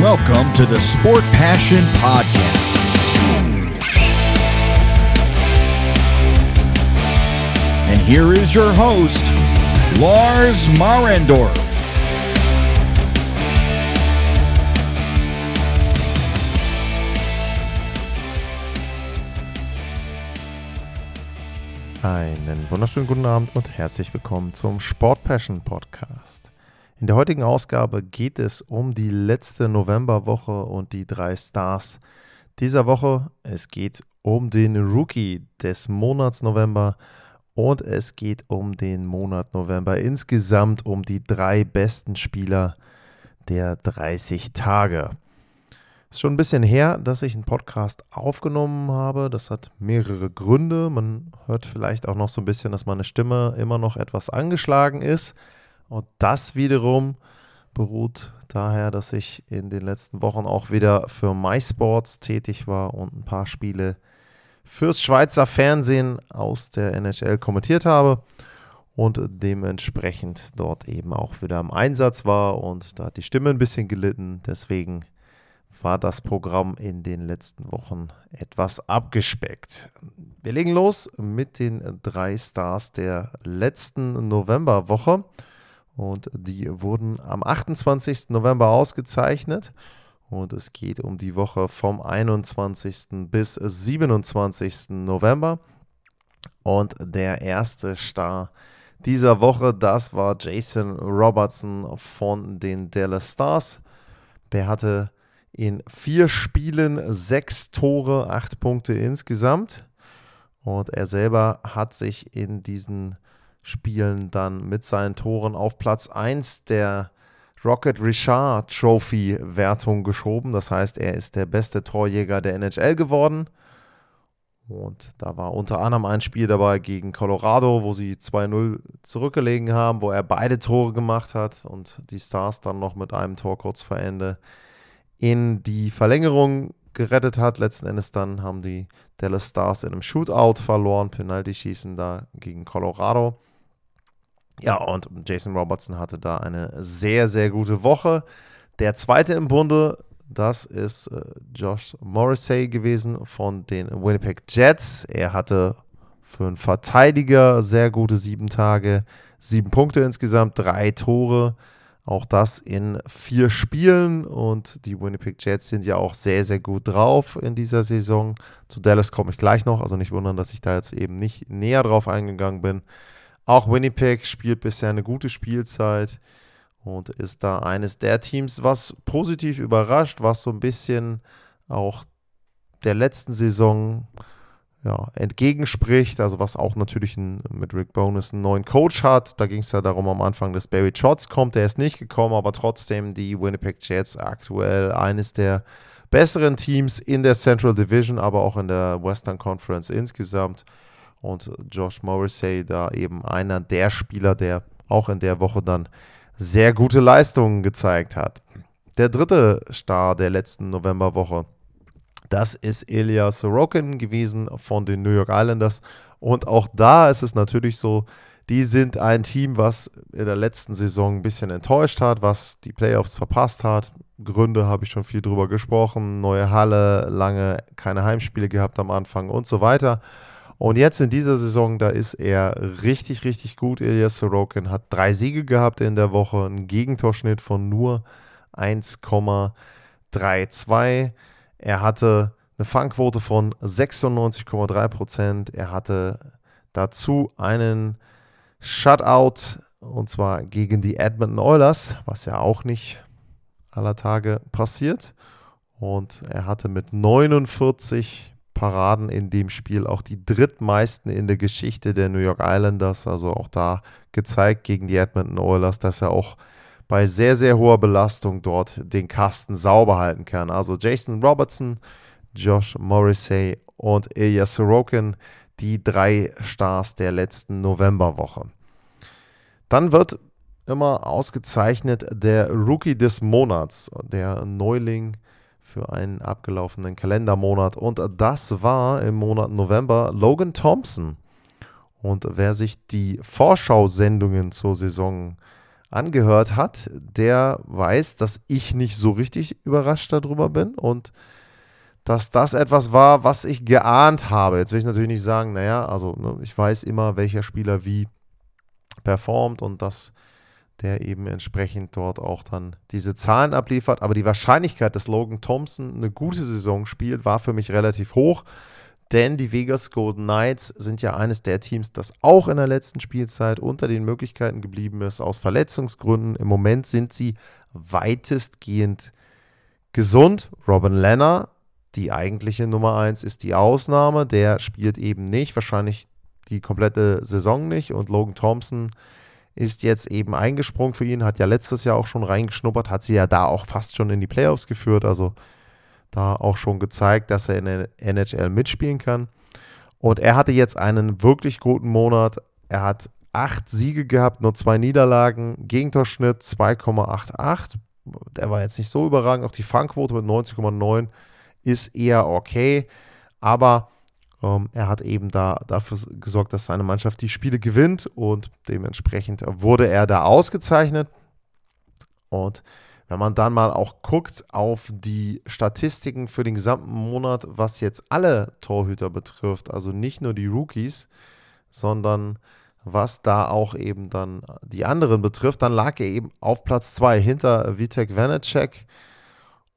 Welcome to the Sport Passion Podcast. And here is your host, Lars Marendorf. Einen wunderschönen guten Abend und herzlich willkommen zum Sport Passion Podcast. In der heutigen Ausgabe geht es um die letzte Novemberwoche und die drei Stars dieser Woche. Es geht um den Rookie des Monats November und es geht um den Monat November insgesamt um die drei besten Spieler der 30 Tage. Ist schon ein bisschen her, dass ich einen Podcast aufgenommen habe. Das hat mehrere Gründe. Man hört vielleicht auch noch so ein bisschen, dass meine Stimme immer noch etwas angeschlagen ist. Und das wiederum beruht daher, dass ich in den letzten Wochen auch wieder für MySports tätig war und ein paar Spiele fürs Schweizer Fernsehen aus der NHL kommentiert habe und dementsprechend dort eben auch wieder im Einsatz war und da hat die Stimme ein bisschen gelitten. Deswegen war das Programm in den letzten Wochen etwas abgespeckt. Wir legen los mit den drei Stars der letzten Novemberwoche und die wurden am 28. November ausgezeichnet und es geht um die Woche vom 21. bis 27. November und der erste Star dieser Woche, das war Jason Robertson von den Dallas Stars. Der hatte in vier Spielen sechs Tore, acht Punkte insgesamt. Und er selber hat sich in diesen Spielen dann mit seinen Toren auf Platz 1 der Rocket Richard Trophy Wertung geschoben. Das heißt, er ist der beste Torjäger der NHL geworden. Und da war unter anderem ein Spiel dabei gegen Colorado, wo sie 2-0 zurückgelegen haben, wo er beide Tore gemacht hat und die Stars dann noch mit einem Tor kurz vor Ende in die Verlängerung gerettet hat. Letzten Endes dann haben die Dallas Stars in einem Shootout verloren, Penalty-Schießen da gegen Colorado. Ja, und Jason Robertson hatte da eine sehr, sehr gute Woche. Der zweite im Bunde, das ist äh, Josh Morrissey gewesen von den Winnipeg Jets. Er hatte für einen Verteidiger sehr gute sieben Tage, sieben Punkte insgesamt, drei Tore. Auch das in vier Spielen und die Winnipeg Jets sind ja auch sehr, sehr gut drauf in dieser Saison. Zu Dallas komme ich gleich noch, also nicht wundern, dass ich da jetzt eben nicht näher drauf eingegangen bin. Auch Winnipeg spielt bisher eine gute Spielzeit und ist da eines der Teams, was positiv überrascht, was so ein bisschen auch der letzten Saison ja, entgegenspricht, also was auch natürlich ein, mit Rick Bonus einen neuen Coach hat. Da ging es ja darum am Anfang, dass Barry Trotz kommt, der ist nicht gekommen, aber trotzdem die Winnipeg Jets aktuell eines der besseren Teams in der Central Division, aber auch in der Western Conference insgesamt. Und Josh Morrissey da eben einer der Spieler, der auch in der Woche dann sehr gute Leistungen gezeigt hat. Der dritte Star der letzten Novemberwoche das ist Ilya Sorokin gewesen von den New York Islanders. Und auch da ist es natürlich so, die sind ein Team, was in der letzten Saison ein bisschen enttäuscht hat, was die Playoffs verpasst hat. Gründe habe ich schon viel drüber gesprochen. Neue Halle, lange keine Heimspiele gehabt am Anfang und so weiter. Und jetzt in dieser Saison, da ist er richtig, richtig gut. Ilya Sorokin hat drei Siege gehabt in der Woche, einen Gegentorschnitt von nur 1,32. Er hatte eine Fangquote von 96,3 Prozent. Er hatte dazu einen Shutout und zwar gegen die Edmonton Oilers, was ja auch nicht aller Tage passiert. Und er hatte mit 49 Paraden in dem Spiel auch die drittmeisten in der Geschichte der New York Islanders. Also auch da gezeigt gegen die Edmonton Oilers, dass er auch bei sehr, sehr hoher Belastung dort den Kasten sauber halten kann. Also Jason Robertson, Josh Morrissey und Ilya Sorokin, die drei Stars der letzten Novemberwoche. Dann wird immer ausgezeichnet der Rookie des Monats, der Neuling für einen abgelaufenen Kalendermonat. Und das war im Monat November Logan Thompson. Und wer sich die Vorschau-Sendungen zur Saison angehört hat, der weiß, dass ich nicht so richtig überrascht darüber bin und dass das etwas war, was ich geahnt habe. Jetzt will ich natürlich nicht sagen, naja, also ne, ich weiß immer, welcher Spieler wie performt und dass der eben entsprechend dort auch dann diese Zahlen abliefert. Aber die Wahrscheinlichkeit, dass Logan Thompson eine gute Saison spielt, war für mich relativ hoch. Denn die Vegas Golden Knights sind ja eines der Teams, das auch in der letzten Spielzeit unter den Möglichkeiten geblieben ist, aus Verletzungsgründen. Im Moment sind sie weitestgehend gesund. Robin Lenner, die eigentliche Nummer 1, ist die Ausnahme. Der spielt eben nicht, wahrscheinlich die komplette Saison nicht. Und Logan Thompson ist jetzt eben eingesprungen für ihn, hat ja letztes Jahr auch schon reingeschnuppert, hat sie ja da auch fast schon in die Playoffs geführt. Also da auch schon gezeigt, dass er in der NHL mitspielen kann. Und er hatte jetzt einen wirklich guten Monat. Er hat acht Siege gehabt, nur zwei Niederlagen, Gegentorschnitt 2,88. Der war jetzt nicht so überragend. Auch die Fangquote mit 90,9 ist eher okay. Aber ähm, er hat eben da dafür gesorgt, dass seine Mannschaft die Spiele gewinnt und dementsprechend wurde er da ausgezeichnet. Und wenn man dann mal auch guckt auf die Statistiken für den gesamten Monat, was jetzt alle Torhüter betrifft, also nicht nur die Rookies, sondern was da auch eben dann die anderen betrifft, dann lag er eben auf Platz 2 hinter Vitek Vanacek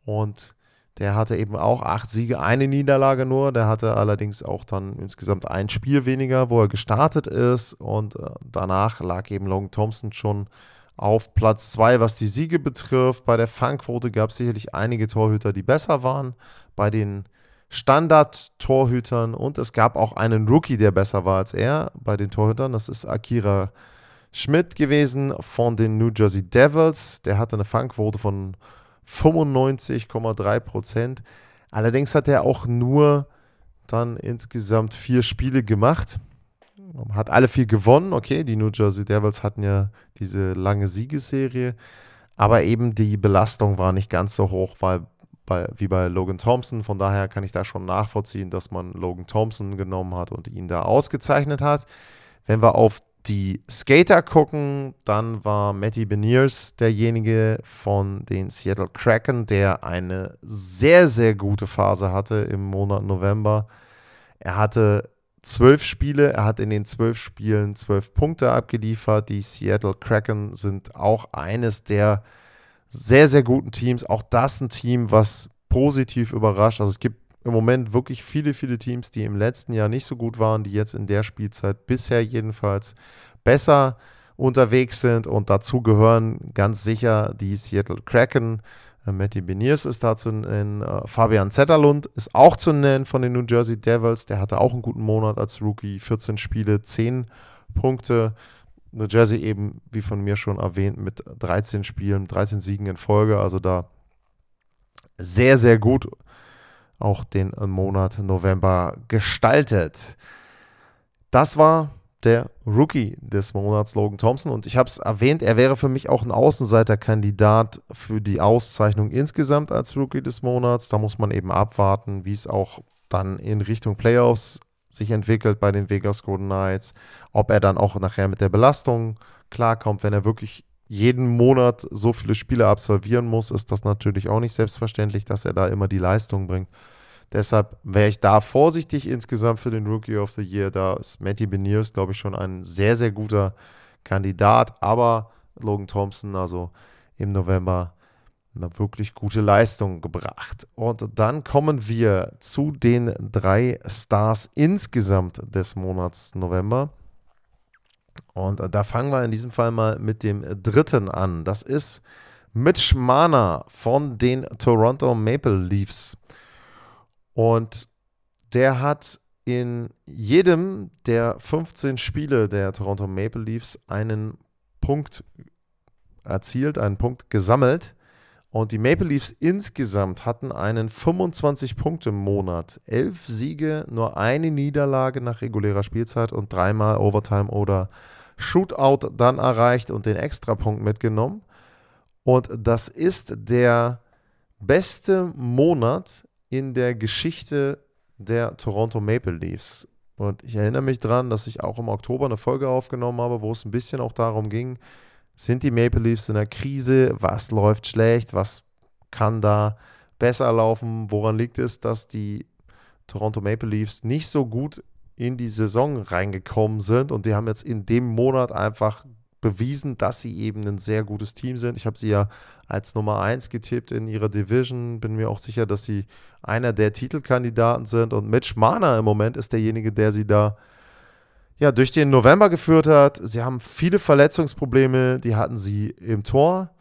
und der hatte eben auch acht Siege, eine Niederlage nur. Der hatte allerdings auch dann insgesamt ein Spiel weniger, wo er gestartet ist. Und äh, danach lag eben Logan Thompson schon auf Platz 2, was die Siege betrifft. Bei der Fangquote gab es sicherlich einige Torhüter, die besser waren. Bei den Standard-Torhütern und es gab auch einen Rookie, der besser war als er bei den Torhütern. Das ist Akira Schmidt gewesen von den New Jersey Devils. Der hatte eine Fangquote von 95,3 Prozent. Allerdings hat er auch nur dann insgesamt vier Spiele gemacht. Hat alle vier gewonnen. Okay, die New Jersey Devils hatten ja diese lange Siegesserie. Aber eben die Belastung war nicht ganz so hoch weil, bei, wie bei Logan Thompson. Von daher kann ich da schon nachvollziehen, dass man Logan Thompson genommen hat und ihn da ausgezeichnet hat. Wenn wir auf die Skater gucken, dann war Matty Beniers derjenige von den Seattle Kraken, der eine sehr, sehr gute Phase hatte im Monat November. Er hatte zwölf Spiele, er hat in den zwölf Spielen zwölf Punkte abgeliefert. Die Seattle Kraken sind auch eines der sehr, sehr guten Teams. Auch das ein Team, was positiv überrascht. Also es gibt im Moment wirklich viele, viele Teams, die im letzten Jahr nicht so gut waren, die jetzt in der Spielzeit bisher jedenfalls besser unterwegs sind. Und dazu gehören ganz sicher die Seattle Kraken. Äh, Matty Beniers ist da zu nennen. Äh, Fabian Zetterlund ist auch zu nennen von den New Jersey Devils. Der hatte auch einen guten Monat als Rookie. 14 Spiele, 10 Punkte. New Jersey eben, wie von mir schon erwähnt, mit 13 Spielen, 13 Siegen in Folge. Also da sehr, sehr gut auch den Monat November gestaltet. Das war der Rookie des Monats, Logan Thompson. Und ich habe es erwähnt, er wäre für mich auch ein Außenseiterkandidat für die Auszeichnung insgesamt als Rookie des Monats. Da muss man eben abwarten, wie es auch dann in Richtung Playoffs sich entwickelt bei den Vegas Golden Knights. Ob er dann auch nachher mit der Belastung klarkommt, wenn er wirklich jeden Monat so viele Spiele absolvieren muss, ist das natürlich auch nicht selbstverständlich, dass er da immer die Leistung bringt. Deshalb wäre ich da vorsichtig insgesamt für den Rookie of the Year. Da ist Matty Beniers, glaube ich, schon ein sehr, sehr guter Kandidat. Aber Logan Thompson, also im November, eine wirklich gute Leistung gebracht. Und dann kommen wir zu den drei Stars insgesamt des Monats November. Und da fangen wir in diesem Fall mal mit dem dritten an. Das ist Mitch Marner von den Toronto Maple Leafs. Und der hat in jedem der 15 Spiele der Toronto Maple Leafs einen Punkt erzielt, einen Punkt gesammelt. Und die Maple Leafs insgesamt hatten einen 25-Punkte-Monat. Elf Siege, nur eine Niederlage nach regulärer Spielzeit und dreimal Overtime oder Shootout dann erreicht und den Extrapunkt mitgenommen. Und das ist der beste Monat in der Geschichte der Toronto Maple Leafs. Und ich erinnere mich daran, dass ich auch im Oktober eine Folge aufgenommen habe, wo es ein bisschen auch darum ging, Sind die Maple Leafs in der Krise? Was läuft schlecht? Was kann da besser laufen? Woran liegt es, dass die Toronto Maple Leafs nicht so gut in die Saison reingekommen sind und die haben jetzt in dem Monat einfach bewiesen, dass sie eben ein sehr gutes Team sind. Ich habe sie ja als Nummer 1 getippt in ihrer Division, bin mir auch sicher, dass sie einer der Titelkandidaten sind. Und Mitch Marner im Moment ist derjenige, der sie da ja, durch den November geführt hat. Sie haben viele Verletzungsprobleme, die hatten sie im Tor,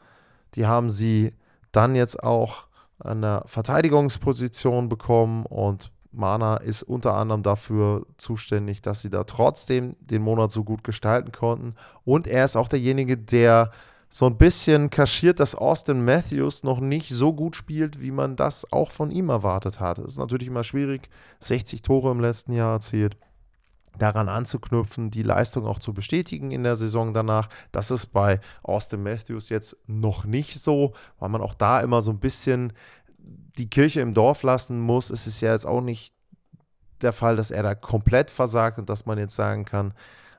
die haben sie dann jetzt auch an der Verteidigungsposition bekommen. Und Mana ist unter anderem dafür zuständig, dass sie da trotzdem den Monat so gut gestalten konnten. Und er ist auch derjenige, der so ein bisschen kaschiert, dass Austin Matthews noch nicht so gut spielt, wie man das auch von ihm erwartet hat. Es ist natürlich immer schwierig, 60 Tore im letzten Jahr erzielt, daran anzuknüpfen, die Leistung auch zu bestätigen in der Saison danach. Das ist bei Austin Matthews jetzt noch nicht so, weil man auch da immer so ein bisschen die Kirche im Dorf lassen muss. Es ist ja jetzt auch nicht der Fall, dass er da komplett versagt und dass man jetzt sagen kann,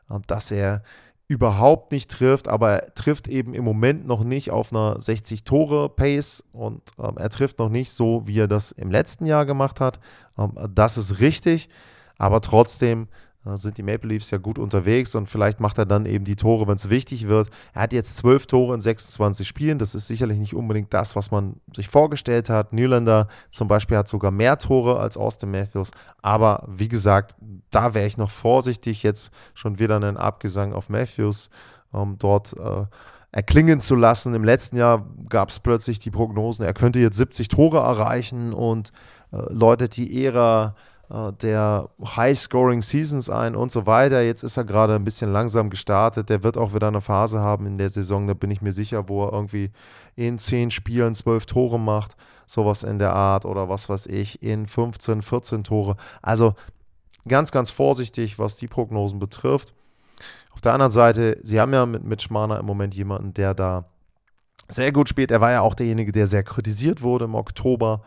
äh, dass er überhaupt nicht trifft, aber er trifft eben im Moment noch nicht auf einer 60-Tore-Pace und ähm, er trifft noch nicht so, wie er das im letzten Jahr gemacht hat. Ähm, das ist richtig, aber trotzdem sind die Maple Leafs ja gut unterwegs und vielleicht macht er dann eben die Tore, wenn es wichtig wird. Er hat jetzt zwölf Tore in 26 Spielen. Das ist sicherlich nicht unbedingt das, was man sich vorgestellt hat. Nylander zum Beispiel hat sogar mehr Tore als Austin Matthews. Aber wie gesagt, da wäre ich noch vorsichtig, jetzt schon wieder einen Abgesang auf Matthews ähm, dort äh, erklingen zu lassen. Im letzten Jahr gab es plötzlich die Prognosen, er könnte jetzt 70 Tore erreichen und äh, läutet die Ära äh, der High-Scoring-Seasons ein und so weiter. Jetzt ist er gerade ein bisschen langsam gestartet. Der wird auch wieder eine Phase haben in der Saison, da bin ich mir sicher, wo er irgendwie in 10 Spielen 12 Tore macht, sowas in der Art oder was weiß ich, in 15, 14 Tore. Also ganz, ganz vorsichtig, was die Prognosen betrifft. Auf der anderen Seite, sie haben ja mit Mitch Marner im Moment jemanden, der da sehr gut spielt. Er war ja auch derjenige, der sehr kritisiert wurde im Oktober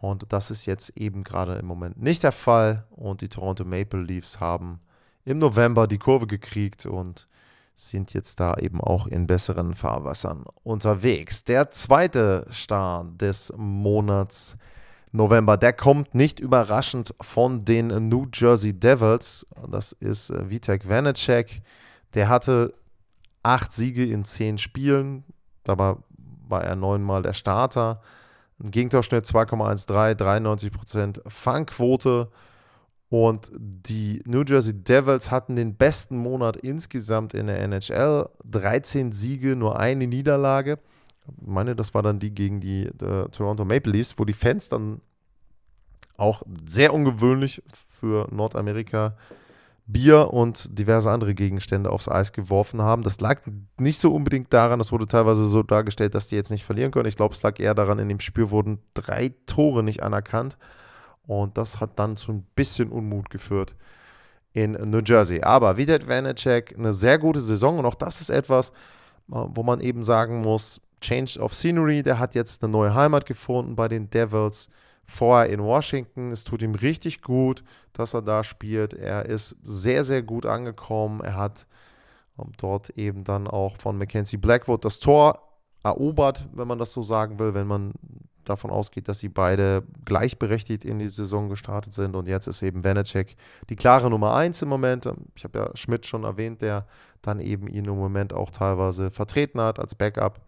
und das ist jetzt eben gerade im Moment nicht der Fall. Und die Toronto Maple Leafs haben im November die Kurve gekriegt und sind jetzt da eben auch in besseren Fahrwassern unterwegs. Der zweite Star des Monats November, der kommt nicht überraschend von den New Jersey Devils. Das ist äh, Vitek Vanacek. Der hatte acht Siege in zehn Spielen. Dabei war er neunmal der Starter. Ein Gegentorschnitt 2,13, 93% Fangquote. Und die New Jersey Devils hatten den besten Monat insgesamt in der NHL. 13 Siege, nur eine Niederlage. Ich meine, das war dann die gegen die, die Toronto Maple Leafs, wo die Fans dann auch sehr ungewöhnlich für Nordamerika Bier und diverse andere Gegenstände aufs Eis geworfen haben. Das lag nicht so unbedingt daran, das wurde teilweise so dargestellt, dass die jetzt nicht verlieren können. Ich glaube, es lag eher daran, in dem Spiel wurden drei Tore nicht anerkannt. Und das hat dann zu ein bisschen Unmut geführt in New Jersey. Aber wie der Vanacek eine sehr gute Saison und auch das ist etwas, äh, wo man eben sagen muss, Change of Scenery, der hat jetzt eine neue Heimat gefunden bei den Devils vorher in Washington. Es tut ihm richtig gut, dass er da spielt. Er ist sehr, sehr gut angekommen. Er hat ähm, dort eben dann auch von Mackenzie Blackwood das Tor erobert, wenn man das so sagen will, wenn man davon ausgeht, dass sie beide gleichberechtigt in die Saison gestartet sind. Und jetzt ist eben Vanacek die klare Nummer 1 im Moment. Ähm, ich habe ja Schmidt schon erwähnt, der dann eben ihn im Moment auch teilweise vertreten hat als Backup.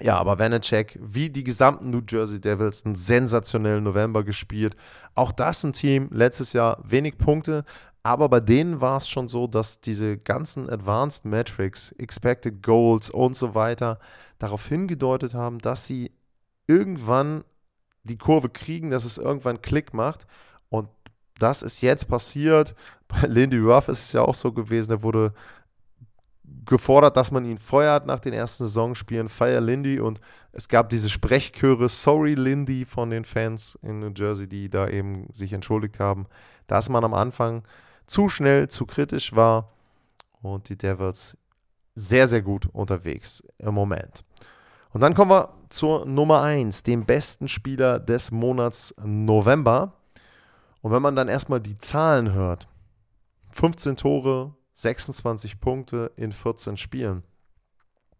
Ja, aber Vanacek, wie die gesamten New Jersey Devils, einen sensationellen November gespielt. Auch das ein Team, letztes Jahr wenig Punkte, aber bei denen war es schon so, dass diese ganzen Advanced Metrics, Expected Goals und so weiter darauf hingedeutet haben, dass sie irgendwann die Kurve kriegen, dass es irgendwann Klick macht. Und das ist jetzt passiert. Bei Lindy Ruff ist es ja auch so gewesen, der wurde gefordert, dass man ihn feuert nach den ersten Saisonspielen, Fire Lindy und es gab diese Sprechchöre Sorry Lindy von den Fans in New Jersey, die da eben sich entschuldigt haben, dass man am Anfang zu schnell, zu kritisch war und die Devils sehr, sehr gut unterwegs im Moment. Und dann kommen wir zur Nummer 1, dem besten Spieler des Monats November. Und wenn man dann erstmal die Zahlen hört, 15 Tore, 26 Punkte in 14 Spielen.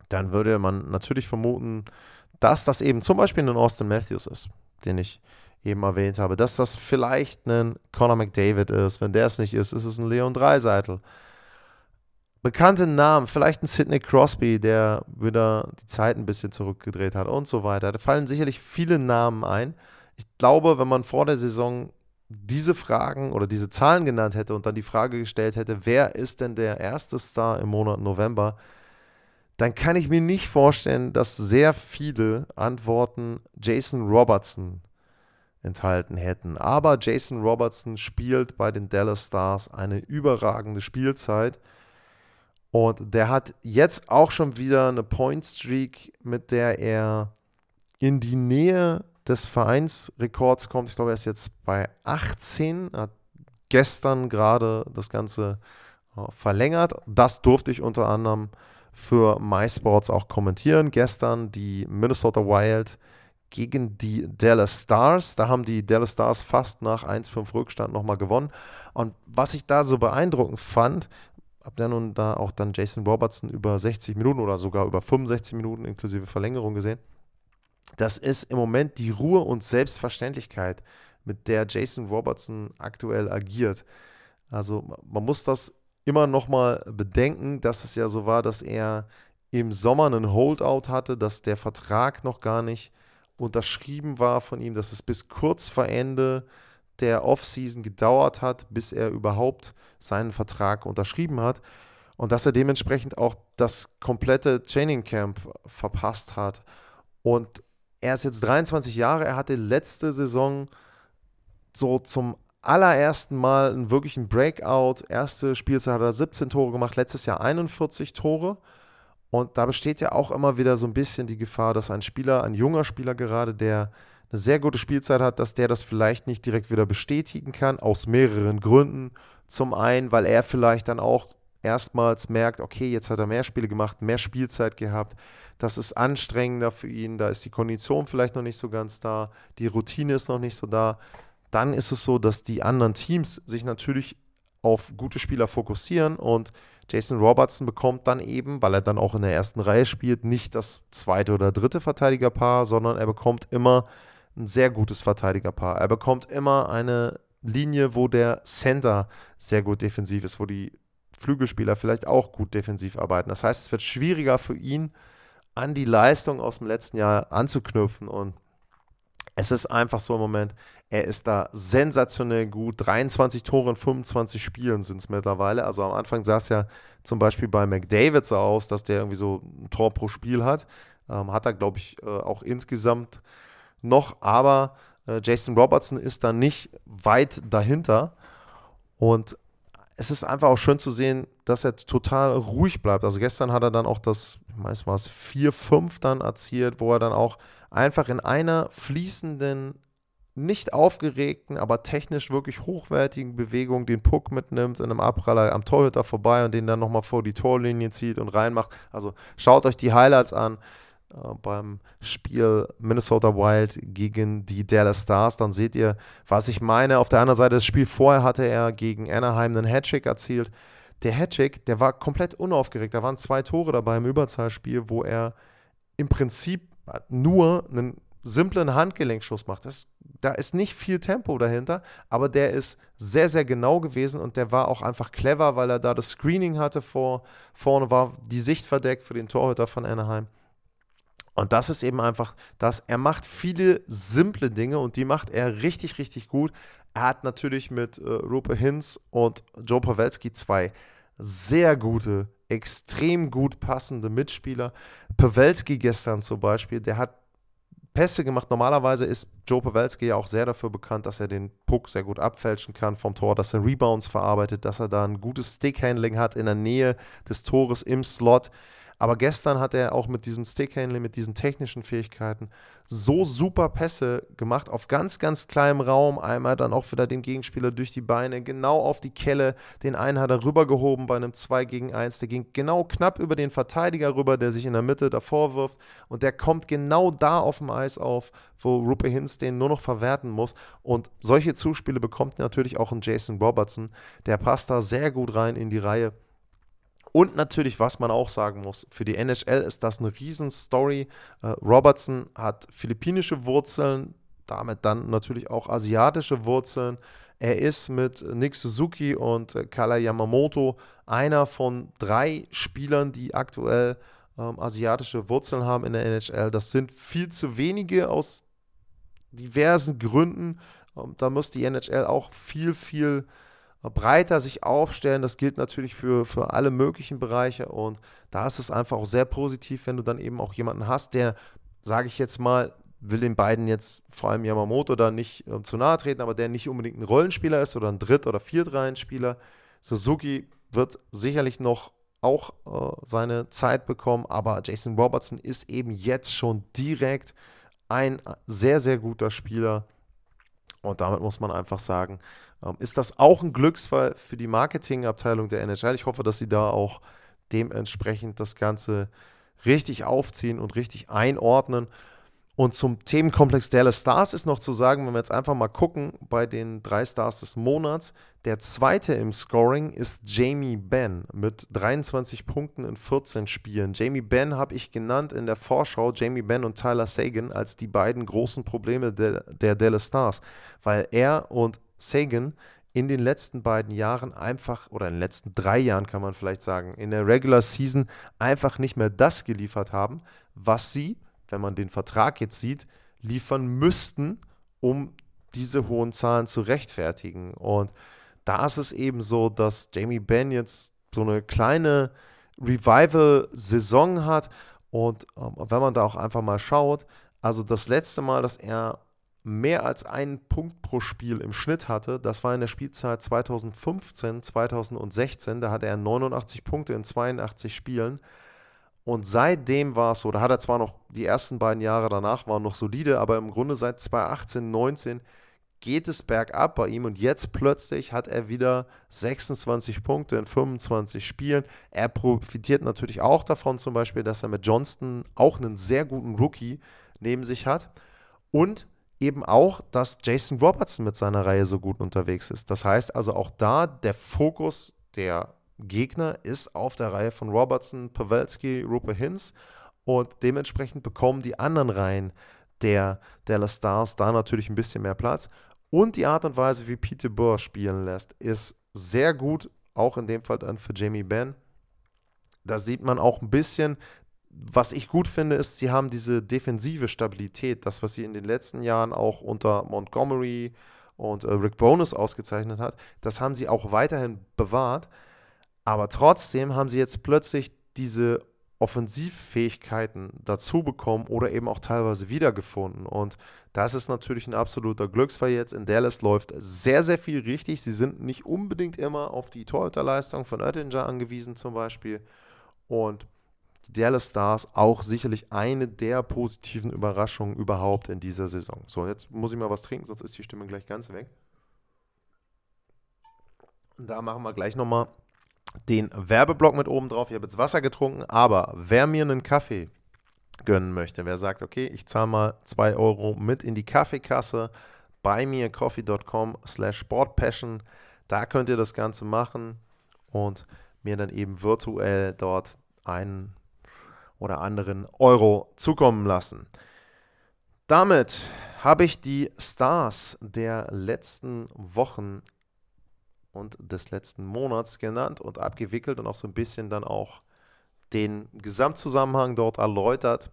dann würde man natürlich vermuten, dass das eben zum Beispiel ein Austin Matthews ist, den ich eben erwähnt habe, dass das vielleicht ein Conor McDavid ist. Wenn der es nicht ist, ist es ein Leon Dreiseitel. Bekannte Namen, vielleicht ein Sidney Crosby, der wieder die Zeit ein bisschen zurückgedreht hat und so weiter. Da fallen sicherlich viele Namen ein. Ich glaube, wenn man vor der Saison diese Fragen oder diese Zahlen genannt hätte und dann die Frage gestellt hätte, wer ist denn der erste Star im Monat November, dann kann ich mir nicht vorstellen, dass sehr viele Antworten Jason Robertson enthalten hätten. Aber Jason Robertson spielt bei den Dallas Stars eine überragende Spielzeit. Und der hat jetzt auch schon wieder eine Point Streak, mit der er in die Nähe des Vereinsrekords kommt. Ich glaube, er ist jetzt bei 18. Er hat gestern gerade das Ganze äh, verlängert. Das durfte ich unter anderem für MySports auch kommentieren. Gestern die Minnesota Wild gegen die Dallas Stars. Da haben die Dallas Stars fast nach 1-5 Rückstand nochmal gewonnen. Und was ich da so beeindruckend fand, habe dann nun da auch dann Jason Robertson über 60 Minuten oder sogar über 65 Minuten inklusive Verlängerung gesehen. Das ist im Moment die Ruhe und Selbstverständlichkeit, mit der Jason Robertson aktuell agiert. Also man muss das immer noch mal bedenken, dass es ja so war, dass er im Sommer einen Holdout hatte, dass der Vertrag noch gar nicht unterschrieben war von ihm, dass es bis kurz vor Ende der Offseason gedauert hat, bis er überhaupt seinen Vertrag unterschrieben hat und dass er dementsprechend auch das komplette Training Camp verpasst hat. Und er ist jetzt 23 Jahre, er hatte letzte Saison so zum allerersten Mal einen wirklichen Breakout. Erste Spielzeit hat er 17 Tore gemacht, letztes Jahr 41 Tore. Und da besteht ja auch immer wieder so ein bisschen die Gefahr, dass ein Spieler, ein junger Spieler gerade, der eine sehr gute Spielzeit hat, dass der das vielleicht nicht direkt wieder bestätigen kann, aus mehreren Gründen. Zum einen, weil er vielleicht dann auch erstmals merkt, okay, jetzt hat er mehr Spiele gemacht, mehr Spielzeit gehabt. Das ist anstrengender für ihn, da ist die Kondition vielleicht noch nicht so ganz da, die Routine ist noch nicht so da. Dann ist es so, dass die anderen Teams sich natürlich auf gute Spieler fokussieren und Jason Robertson bekommt dann eben, weil er dann auch in der ersten Reihe spielt, nicht das zweite oder dritte Verteidigerpaar, sondern er bekommt immer ein sehr gutes Verteidigerpaar. Er bekommt immer eine Linie, wo der Center sehr gut defensiv ist, wo die Flügelspieler vielleicht auch gut defensiv arbeiten. Das heißt, es wird schwieriger für ihn, an die Leistung aus dem letzten Jahr anzuknüpfen. Und es ist einfach so im Moment, er ist da sensationell gut. 23 Tore in 25 Spielen sind es mittlerweile. Also am Anfang sah es ja zum Beispiel bei McDavid so aus, dass der irgendwie so ein Tor pro Spiel hat. Ähm, hat er, glaube ich, äh, auch insgesamt noch. Aber äh, Jason Robertson ist da nicht weit dahinter. Und es ist einfach auch schön zu sehen, dass er total ruhig bleibt. Also gestern hat er dann auch das, ich es war es 4-5 dann erzielt, wo er dann auch einfach in einer fließenden, nicht aufgeregten, aber technisch wirklich hochwertigen Bewegung den Puck mitnimmt, in einem Abpraller am Torhüter vorbei und den dann nochmal vor die Torlinie zieht und reinmacht. Also schaut euch die Highlights an beim Spiel Minnesota Wild gegen die Dallas Stars. Dann seht ihr, was ich meine. Auf der anderen Seite, das Spiel vorher hatte er gegen Anaheim einen Hattrick erzielt. Der Hattrick, der war komplett unaufgeregt. Da waren zwei Tore dabei im Überzahlspiel, wo er im Prinzip nur einen simplen Handgelenkschuss macht. Das, da ist nicht viel Tempo dahinter, aber der ist sehr, sehr genau gewesen und der war auch einfach clever, weil er da das Screening hatte vor, vorne, war die Sicht verdeckt für den Torhüter von Anaheim. Und das ist eben einfach das, er macht viele simple Dinge und die macht er richtig, richtig gut. Er hat natürlich mit äh, Rupe Hinz und Joe Pawelski zwei sehr gute, extrem gut passende Mitspieler. Pawelski gestern zum Beispiel, der hat Pässe gemacht. Normalerweise ist Joe Pawelski ja auch sehr dafür bekannt, dass er den Puck sehr gut abfälschen kann vom Tor, dass er Rebounds verarbeitet, dass er da ein gutes Stickhandling hat in der Nähe des Tores im Slot. Aber gestern hat er auch mit diesem Stickhandling, mit diesen technischen Fähigkeiten so super Pässe gemacht, auf ganz, ganz kleinem Raum. Einmal dann auch wieder den Gegenspieler durch die Beine, genau auf die Kelle. Den einen hat er rübergehoben bei einem 2 gegen 1. Der ging genau knapp über den Verteidiger rüber, der sich in der Mitte davor wirft. Und der kommt genau da auf dem Eis auf, wo Rupe Hinz den nur noch verwerten muss. Und solche Zuspiele bekommt natürlich auch ein Jason Robertson. Der passt da sehr gut rein in die Reihe. Und natürlich, was man auch sagen muss, für die NHL ist das eine Riesenstory. Äh, Robertson hat philippinische Wurzeln, damit dann natürlich auch asiatische Wurzeln. Er ist mit Nick Suzuki und äh, Kala Yamamoto einer von drei Spielern, die aktuell ähm, asiatische Wurzeln haben in der NHL. Das sind viel zu wenige aus diversen Gründen. Ähm, da muss die NHL auch viel, viel breiter sich aufstellen. Das gilt natürlich für, für alle möglichen Bereiche und da ist es einfach auch sehr positiv, wenn du dann eben auch jemanden hast, der, sage ich jetzt mal, will den beiden jetzt vor allem Yamamoto da nicht äh, zu nahe treten, aber der nicht unbedingt ein Rollenspieler ist oder ein Dritt- oder Viertreihenspieler. Suzuki wird sicherlich noch auch äh, seine Zeit bekommen, aber Jason Robertson ist eben jetzt schon direkt ein sehr, sehr guter Spieler. Und damit muss man einfach sagen, ist das auch ein Glücksfall für die Marketingabteilung der NHL. Ich hoffe, dass sie da auch dementsprechend das Ganze richtig aufziehen und richtig einordnen. Und zum Themenkomplex Dallas Stars ist noch zu sagen, wenn wir jetzt einfach mal gucken bei den drei Stars des Monats, der zweite im Scoring ist Jamie Benn mit 23 Punkten in 14 Spielen. Jamie Benn habe ich genannt in der Vorschau, Jamie Benn und Tyler Sagan als die beiden großen Probleme der, der Dallas Stars, weil er und Sagan in den letzten beiden Jahren einfach, oder in den letzten drei Jahren kann man vielleicht sagen, in der Regular Season einfach nicht mehr das geliefert haben, was sie, wenn man den Vertrag jetzt sieht, liefern müssten, um diese hohen Zahlen zu rechtfertigen. Und da ist es eben so, dass Jamie Benn jetzt so eine kleine Revival-Saison hat. Und ähm, wenn man da auch einfach mal schaut, also das letzte Mal, dass er mehr als einen Punkt pro Spiel im Schnitt hatte. Das war in der Spielzeit 2015, 2016. Da hatte er 89 Punkte in 82 Spielen. Und seitdem war es so, da hat er zwar noch die ersten beiden Jahre danach waren noch solide, aber im Grunde seit 2018, 19 geht es bergab bei ihm und jetzt plötzlich hat er wieder 26 Punkte in 25 Spielen. Er profitiert natürlich auch davon, zum Beispiel, dass er mit Johnston auch einen sehr guten Rookie neben sich hat. Und eben auch, dass Jason Robertson mit seiner Reihe so gut unterwegs ist. Das heißt also auch da, der Fokus der Gegner ist auf der Reihe von Robertson, Pavelski, Rupert Hinz und dementsprechend bekommen die anderen Reihen der Dallas Stars da natürlich ein bisschen mehr Platz. Und die Art und Weise, wie Peter Burr spielen lässt, ist sehr gut, auch in dem Fall dann für Jamie Benn. Da sieht man auch ein bisschen, was ich gut finde, ist, sie haben diese defensive Stabilität, das, was sie in den letzten Jahren auch unter Montgomery und äh, Rick Bonus ausgezeichnet hat, das haben sie auch weiterhin bewahrt. Aber trotzdem haben sie jetzt plötzlich diese Offensivfähigkeiten dazu bekommen oder eben auch teilweise wiedergefunden. Und das ist natürlich ein absoluter Glücksfall jetzt. In Dallas läuft sehr, sehr viel richtig. Sie sind nicht unbedingt immer auf die Torhüterleistung von Oettinger angewiesen zum Beispiel. Und die Dallas Stars auch sicherlich eine der positiven Überraschungen überhaupt in dieser Saison. So, jetzt muss ich mal was trinken, sonst ist die Stimme gleich ganz weg. Da machen wir gleich nochmal den Werbeblock mit oben drauf. Ich habe jetzt Wasser getrunken, aber wer mir einen Kaffee gönnen möchte, wer sagt, okay, ich zahle mal 2 Euro mit in die Kaffeekasse bei mir coffee.com slash sportpassion, da könnt ihr das Ganze machen und mir dann eben virtuell dort einen oder anderen Euro zukommen lassen. Damit habe ich die Stars der letzten Wochen und des letzten Monats genannt und abgewickelt und auch so ein bisschen dann auch den Gesamtzusammenhang dort erläutert.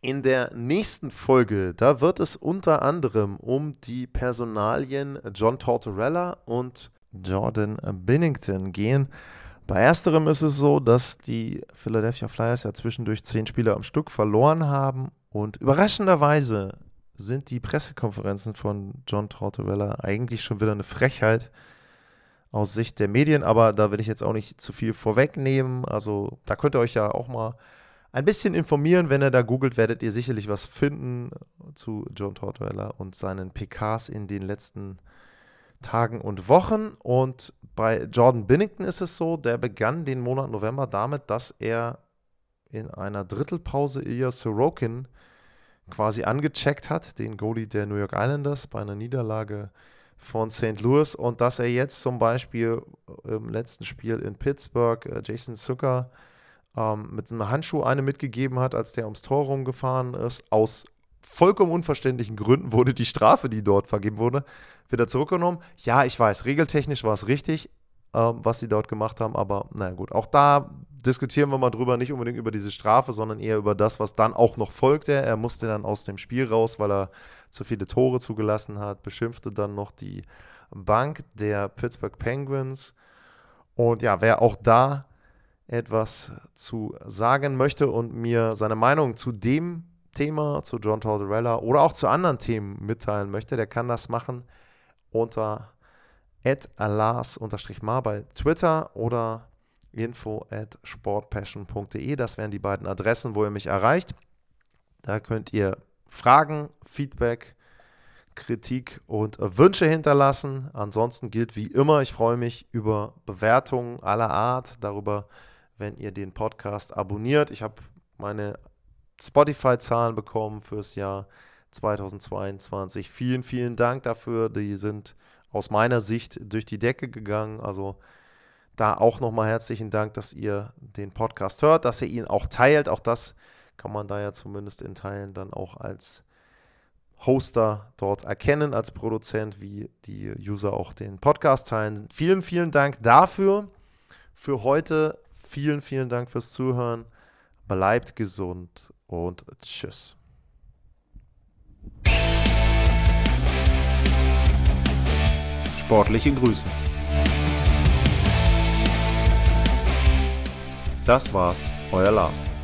In der nächsten Folge, da wird es unter anderem um die Personalien John Tortorella und Jordan Binnington gehen. Bei ersterem ist es so, dass die Philadelphia Flyers ja zwischendurch zehn Spieler am Stück verloren haben und überraschenderweise sind die Pressekonferenzen von John Tortorella eigentlich schon wieder eine Frechheit aus Sicht der Medien, aber da will ich jetzt auch nicht zu viel vorwegnehmen. Also da könnt ihr euch ja auch mal ein bisschen informieren. Wenn ihr da googelt, werdet ihr sicherlich was finden zu John Tortorella und seinen PKs in den letzten Tagen und Wochen. Und bei Jordan Binnington ist es so, der begann den Monat November damit, dass er in einer Drittelpause Ilya Sorokin quasi angecheckt hat, den Goalie der New York Islanders bei einer Niederlage von St. Louis und dass er jetzt zum Beispiel im letzten Spiel in Pittsburgh äh, Jason Zucker ähm, mit einem Handschuh eine mitgegeben hat, als der ums Tor rumgefahren ist. Aus vollkommen unverständlichen Gründen wurde die Strafe, die dort vergeben wurde, wieder zurückgenommen. Ja, ich weiß, regeltechnisch war es richtig, ähm, was sie dort gemacht haben, aber naja gut, auch da diskutieren wir mal drüber, nicht unbedingt über diese Strafe, sondern eher über das, was dann auch noch folgte. Er musste dann aus dem Spiel raus, weil er zu viele Tore zugelassen hat, beschimpfte dann noch die Bank der Pittsburgh Penguins. Und ja, wer auch da etwas zu sagen möchte und mir seine Meinung zu dem Thema, zu John Tortorella oder auch zu anderen Themen mitteilen möchte, der kann das machen unter alas-mar bei Twitter oder info at sportpassion.de. Das wären die beiden Adressen, wo ihr mich erreicht. Da könnt ihr Fragen, Feedback, Kritik und Wünsche hinterlassen. Ansonsten gilt wie immer, ich freue mich über Bewertungen aller Art, darüber, wenn ihr den Podcast abonniert. Ich habe meine Spotify-Zahlen bekommen fürs Jahr 2022. Vielen, vielen Dank dafür. Die sind aus meiner Sicht durch die Decke gegangen. Also da auch nochmal herzlichen Dank, dass ihr den Podcast hört, dass ihr ihn auch teilt. Auch das kann man da ja zumindest in Teilen dann auch als Hoster dort erkennen, als Produzent, wie die User auch den Podcast teilen. Vielen, vielen Dank dafür. Für heute vielen, vielen Dank fürs Zuhören. Bleibt gesund und tschüss. Sportliche Grüße. Das war's, euer Lars.